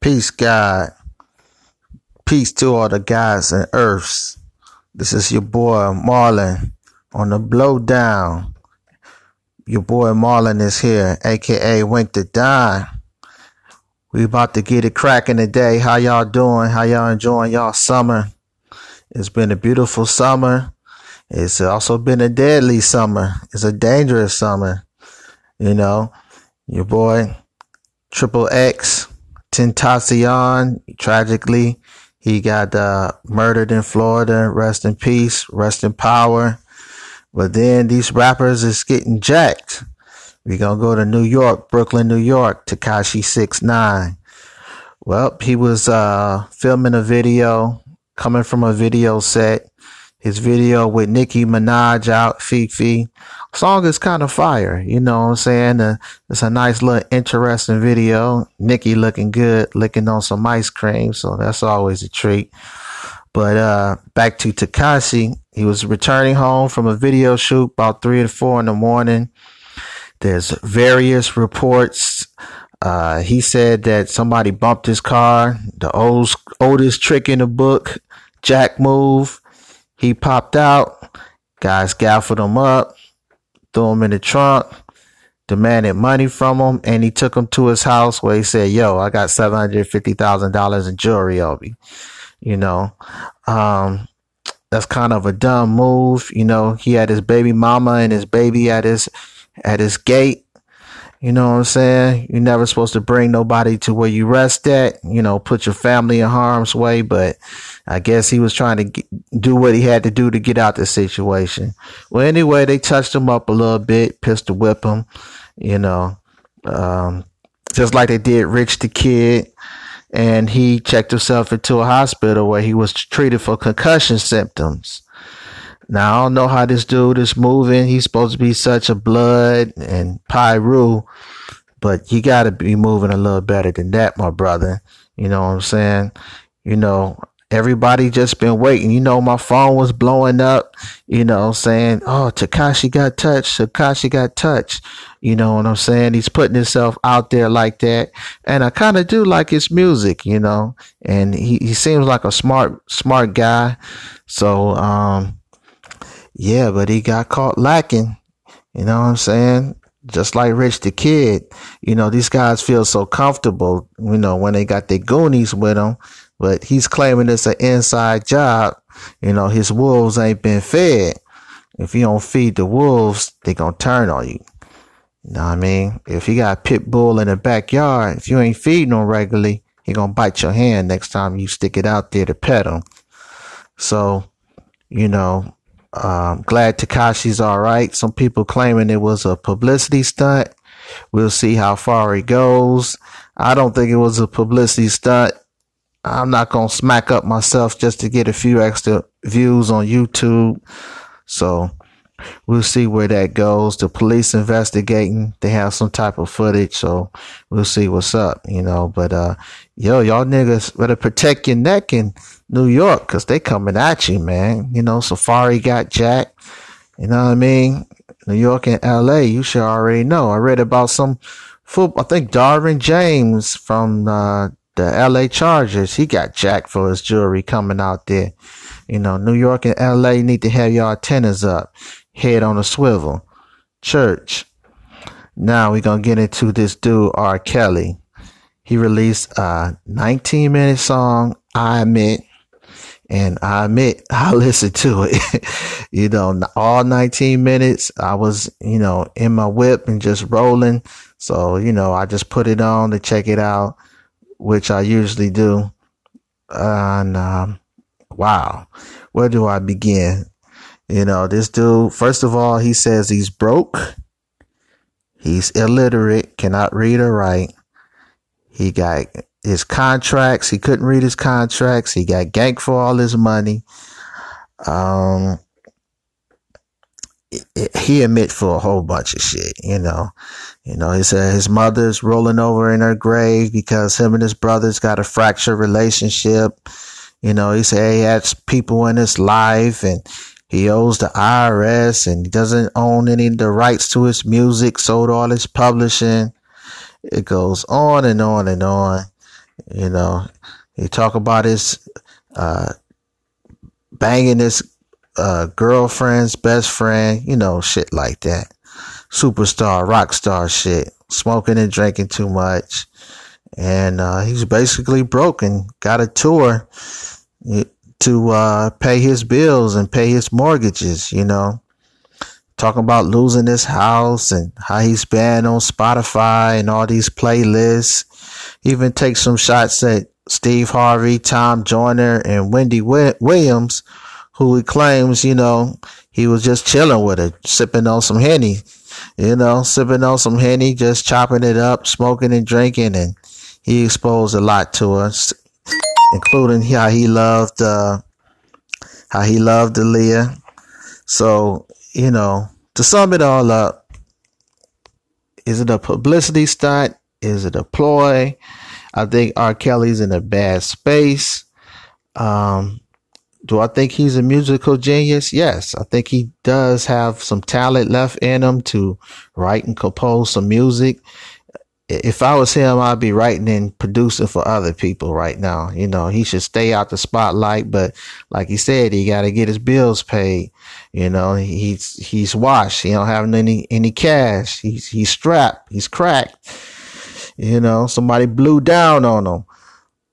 Peace, God. Peace to all the gods and earths. This is your boy Marlon on the blowdown. Your boy Marlon is here, aka Wink the Dime. We about to get it cracking today. How y'all doing? How y'all enjoying y'all summer? It's been a beautiful summer. It's also been a deadly summer. It's a dangerous summer. You know, your boy Triple X Tentacion, tragically, he got uh, murdered in Florida. Rest in peace. Rest in power. But then these rappers is getting jacked. We gonna go to New York, Brooklyn, New York. Tekashi Six Nine. Well, he was uh, filming a video, coming from a video set. His video with Nicki Minaj out, Fefe song is kind of fire. You know what I'm saying? Uh, it's a nice little interesting video. Nicki looking good, licking on some ice cream. So that's always a treat. But uh, back to Tekashi, he was returning home from a video shoot about three or four in the morning. There's various reports. Uh, he said that somebody bumped his car. The old, oldest trick in the book, Jack move. He popped out. Guys gaffled him up threw him in the trunk, demanded money from him, and he took him to his house where he said, Yo, I got $750,000 in jewelry on me. You know, um, that's kind of a dumb move. You know, he had his baby mama and his baby at his at his gate. You know what I'm saying? You're never supposed to bring nobody to where you rest at, you know, put your family in harm's way. But I guess he was trying to get, do what he had to do to get out the situation. Well, anyway, they touched him up a little bit, pistol whip him, you know, um, just like they did Rich the Kid. And he checked himself into a hospital where he was treated for concussion symptoms. Now I don't know how this dude is moving. He's supposed to be such a blood and Piru, but you got to be moving a little better than that, my brother. You know what I'm saying? You know, everybody just been waiting. You know, my phone was blowing up, you know, saying, Oh, Tekashi got touched. Tekashi got touched. You know what I'm saying? He's putting himself out there like that. And I kind of do like his music, you know, and he, he seems like a smart, smart guy. So, um, yeah, but he got caught lacking. You know what I'm saying? Just like Rich the Kid. You know, these guys feel so comfortable, you know, when they got their goonies with them. But he's claiming it's an inside job. You know, his wolves ain't been fed. If you don't feed the wolves, they gonna turn on you. You know what I mean? If you got a pit bull in the backyard, if you ain't feeding him regularly, he gonna bite your hand next time you stick it out there to pet him. So, you know, um, glad Tekashi's all right. Some people claiming it was a publicity stunt. We'll see how far it goes. I don't think it was a publicity stunt. I'm not going to smack up myself just to get a few extra views on YouTube. So we'll see where that goes. The police investigating. They have some type of footage. So we'll see what's up, you know, but, uh, yo, y'all niggas better protect your neck in New York because they coming at you, man. You know, Safaree got Jack. You know what I mean? New York and LA, you should already know. I read about some football. I think Derwin James from uh, the LA Chargers, he got Jack for his jewelry coming out there. You know, New York and LA need to have your antennas up, head on a swivel. Church. Now we're going to get into this dude, R. Kelly. He released a 19 minute song, I Admit and I admit I listened to it. you know, all 19 minutes. I was, you know, in my whip and just rolling. So, you know, I just put it on to check it out, which I usually do. And um, wow, where do I begin? You know, this dude, first of all, he says he's broke. He's illiterate, cannot read or write. He got his contracts. He couldn't read his contracts. He got ganked for all his money. Um, he admit for a whole bunch of shit, you know. You know, he said his mother's rolling over in her grave because him and his brothers got a fractured relationship. You know, he said he had people in his life and he owes the IRS and doesn't own any of the rights to his music, sold all his publishing. It goes on and on and on You know, he talk about his uh, banging his uh, girlfriend's best friend, you know, shit like that. Superstar, rock star shit. Smoking and drinking too much. And uh, he's basically broken. Got a tour to uh, pay his bills and pay his mortgages, you know. Talking about losing his house and how he's banned on Spotify and all these playlists. Even take some shots at Steve Harvey, Tom Joyner, and Wendy Williams, who he claims, you know, he was just chilling with her, sipping on some Henny, you know, sipping on some Henny, just chopping it up, smoking and drinking. And he exposed a lot to us, including how he loved, uh, how he loved Aaliyah. So, you know, to sum it all up, is it a publicity stunt? Is it a ploy? I think R. Kelly's in a bad space. Um, do I think he's a musical genius? Yes, I think he does have some talent left in him to write and compose some music. If I was him, I'd be writing and producing for other people right now. You know, he should stay out the spotlight, but like he said, he got to get his bills paid. You know, he's he's washed. He don't have any any cash. He's he's strapped. He's cracked you know, somebody blew down on him.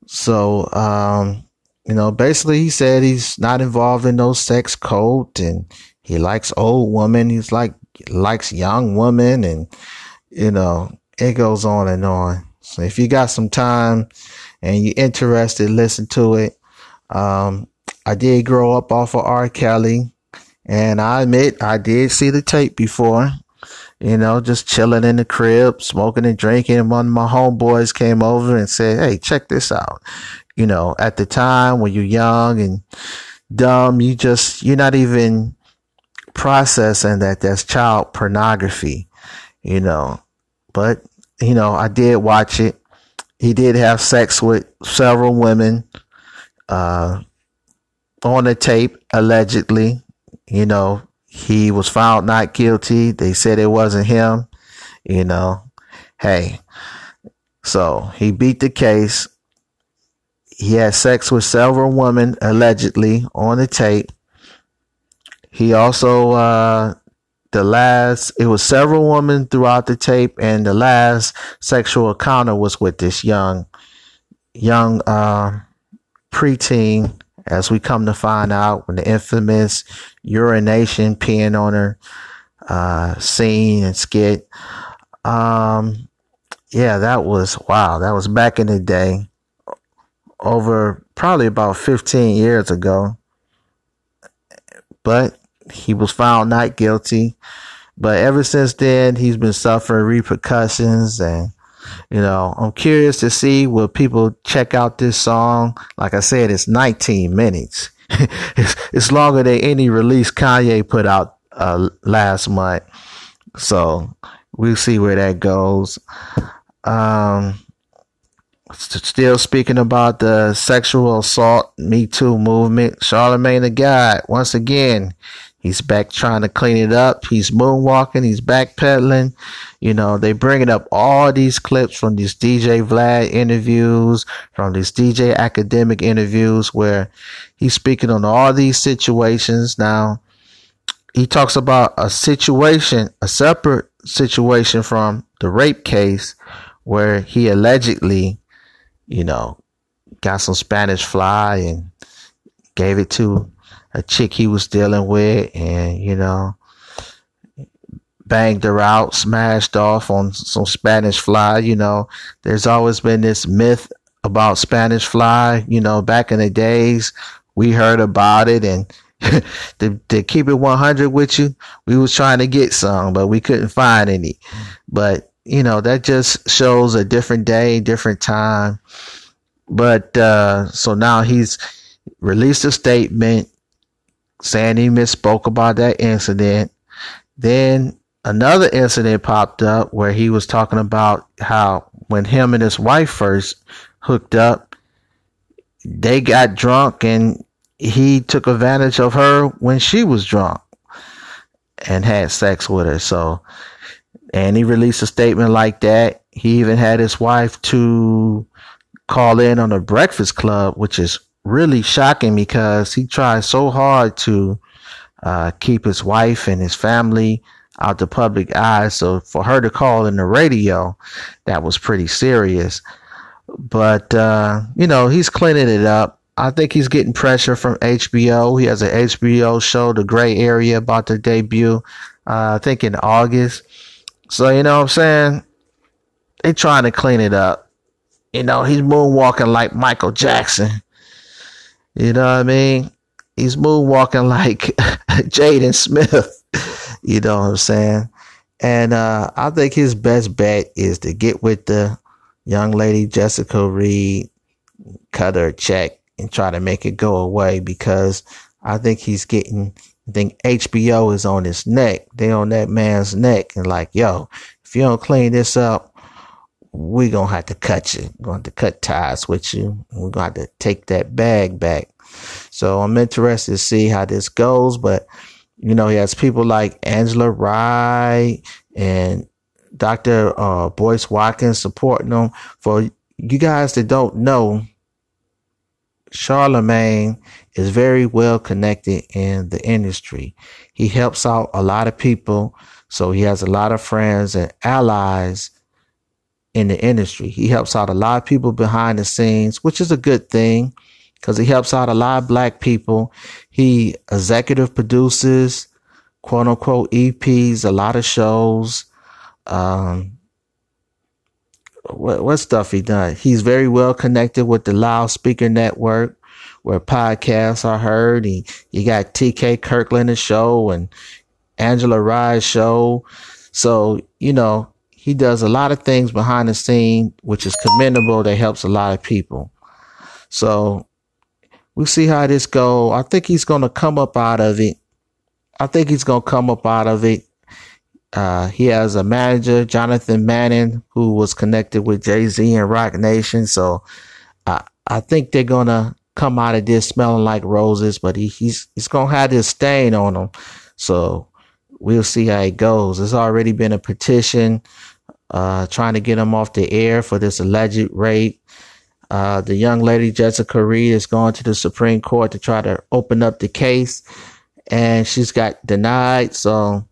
So, um, you know, basically he said he's not involved in no sex cult and he likes old women. He's like, likes young women and, you know, it goes on and on. So if you got some time and you're interested, listen to it. Um, I did grow up off of R. Kelly and I admit I did see the tape before you know, just chilling in the crib, smoking and drinking. And one of my homeboys came over and said, Hey, check this out. You know, at the time when you're young and dumb, you just, you're not even processing that that's child pornography, you know. But, you know, I did watch it. He did have sex with several women, uh, on the tape, allegedly, you know, he was found not guilty. They said it wasn't him. You know, hey, so he beat the case. He had sex with several women allegedly on the tape. He also, uh, the last, it was several women throughout the tape, and the last sexual encounter was with this young, young, uh, preteen as we come to find out when the infamous urination peeing on her uh, scene and skit. Um, yeah, that was wow. That was back in the day, over probably about 15 years ago. But he was found not guilty. But ever since then, he's been suffering repercussions and you know, I'm curious to see will people check out this song. Like I said, it's 19 minutes. it's, it's longer than any release Kanye put out uh, last month. So we'll see where that goes. Um, still speaking about the sexual assault Me Too movement. Charlamagne the God, once again, He's back trying to clean it up. He's moonwalking. He's backpedaling. You know, they bringing up all these clips from these DJ Vlad interviews, from these DJ Akademiks interviews where he's speaking on all these situations. Now, he talks about a situation, a separate situation from the rape case where he allegedly, you know, got some Spanish fly and gave it to a chick he was dealing with and, you know, banged her out, smashed off on some Spanish fly. You know, there's always been this myth about Spanish fly. You know, back in the days, we heard about it and to, to keep it 100 with you, we was trying to get some, but we couldn't find any. But, you know, that just shows a different day, different time. But, uh, so now he's released a statement he misspoke about that incident. Then another incident popped up where he was talking about how when him and his wife first hooked up, they got drunk and he took advantage of her when she was drunk and had sex with her. So, and he released a statement like that. He even had his wife to call in on the Breakfast Club, which is really shocking because he tries so hard to uh, keep his wife and his family out the public eye. So for her to call in the radio, that was pretty serious. But uh, you know, he's cleaning it up. I think he's getting pressure from HBO. He has an HBO show, The Gray Area, about to debut. Uh, I think in August. So you know what I'm saying? They're trying to clean it up. You know, he's moonwalking like Michael Jackson. You know what I mean? He's moonwalking like Jaden Smith. You know what I'm saying? And uh, I think his best bet is to get with the young lady Jessica Reed, cut her check, and try to make it go away because I think he's getting. I think HBO is on his neck. They on that man's neck and like, yo, if you don't clean this up, we're gonna have to cut you. We're going to cut ties with you. We're gonna have to take that bag back. So I'm interested to see how this goes. But you know, he has people like Angela Rye and Dr. Uh, Boyce Watkins supporting him. For you guys that don't know, Charlamagne is very well connected in the industry. He helps out a lot of people. So he has a lot of friends and allies in the industry. He helps out a lot of people behind the scenes, which is a good thing because he helps out a lot of black people. He executive produces quote unquote EPs, a lot of shows. Um, what, what stuff he done? He's very well connected with the Loudspeaker Network, where podcasts are heard. He you got TK Kirkland's show and Angela Rye's show. So you know he does a lot of things behind the scene, which is commendable. That helps a lot of people. So we'll see how this go. I think he's gonna come up out of it. I think he's gonna come up out of it. Uh, he has a manager, Jonathan Manning, who was connected with Jay Z and Roc Nation. So I I think they're gonna come out of this smelling like roses, but he, he's he's gonna have this stain on him. So we'll see how it goes. There's already been a petition uh, trying to get him off the air for this alleged rape. Uh, the young lady, Jessica Reed, is going to the Supreme Court to try to open up the case, and she's got denied. So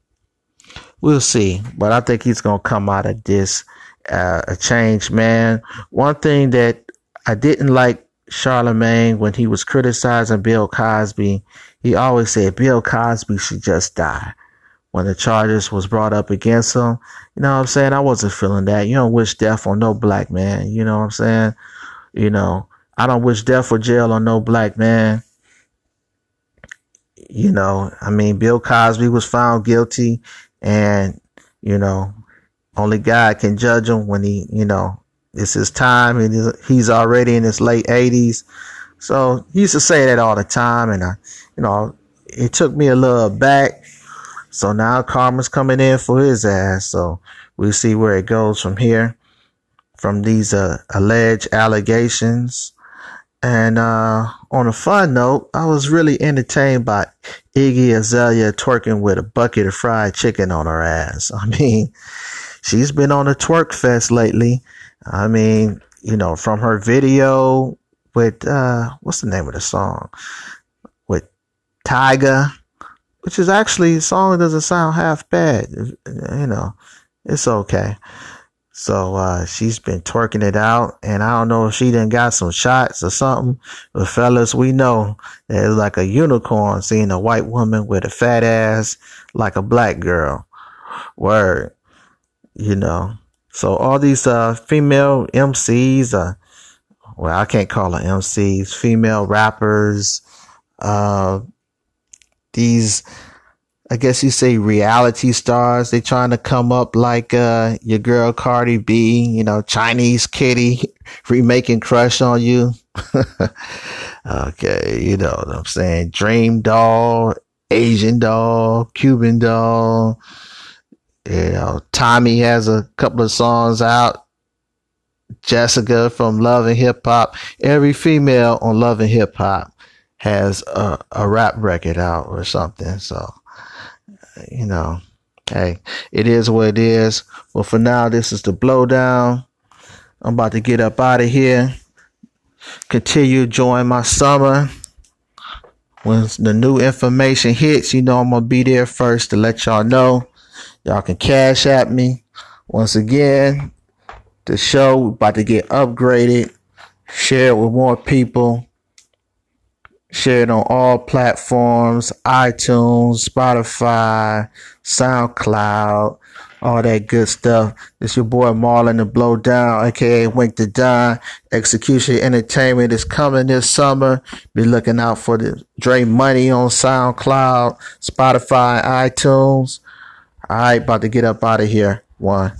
we'll see. But I think he's going to come out of this uh, a changed man. One thing that I didn't like Charlamagne when he was criticizing Bill Cosby, he always said Bill Cosby should just die when the charges was brought up against him. You know what I'm saying? I wasn't feeling that. You don't wish death on no black man. You know what I'm saying? You know, I don't wish death or jail on no black man. You know, I mean, Bill Cosby was found guilty and, you know, only God can judge him when he, you know, it's his time and he's already in his late 80s. So he used to say that all the time. And I, you know, it took me a little back so now karma's coming in for his ass. So we'll see where it goes from here, from these uh, alleged allegations. And uh, on a fun note, I was really entertained by Iggy Azalea twerking with a bucket of fried chicken on her ass. I mean, she's been on a twerk fest lately. I mean, you know, from her video with uh, what's the name of the song? With Tyga which is actually song doesn't sound half bad. You know, it's okay. So uh, she's been twerking it out, and I don't know if she done got some shots or something. But fellas, we know that it's like a unicorn seeing a white woman with a fat ass like a black girl. Word, you know. So all these uh, female MCs, uh, well, I can't call them MCs, female rappers, uh, these I guess you say reality stars. They trying to come up like uh your girl Cardi B, you know, Chinese kitty remaking crush on you. okay, you know what I'm saying. Dream doll, Asian doll, Cuban doll. You know, Tommy has a couple of songs out. Jessica from Love and Hip Hop. Every female on Love and Hip Hop has a, a rap record out or something. So, you know, hey, it is what it is. Well, for now, this is the blowdown. I'm about to get up out of here. continue enjoying my summer. When the new information hits, you know I'm gonna be there first to let y'all know. Y'all can cash at me. Once again, the show about to get upgraded. Share it with more people. Share it on all platforms iTunes, Spotify, SoundCloud, all that good stuff. It's your boy Marlon the Blow Down, aka Wink the Don. Execution Entertainment is coming this summer. Be looking out for the Dre Money on SoundCloud, Spotify, iTunes. All right, about to get up out of here. One.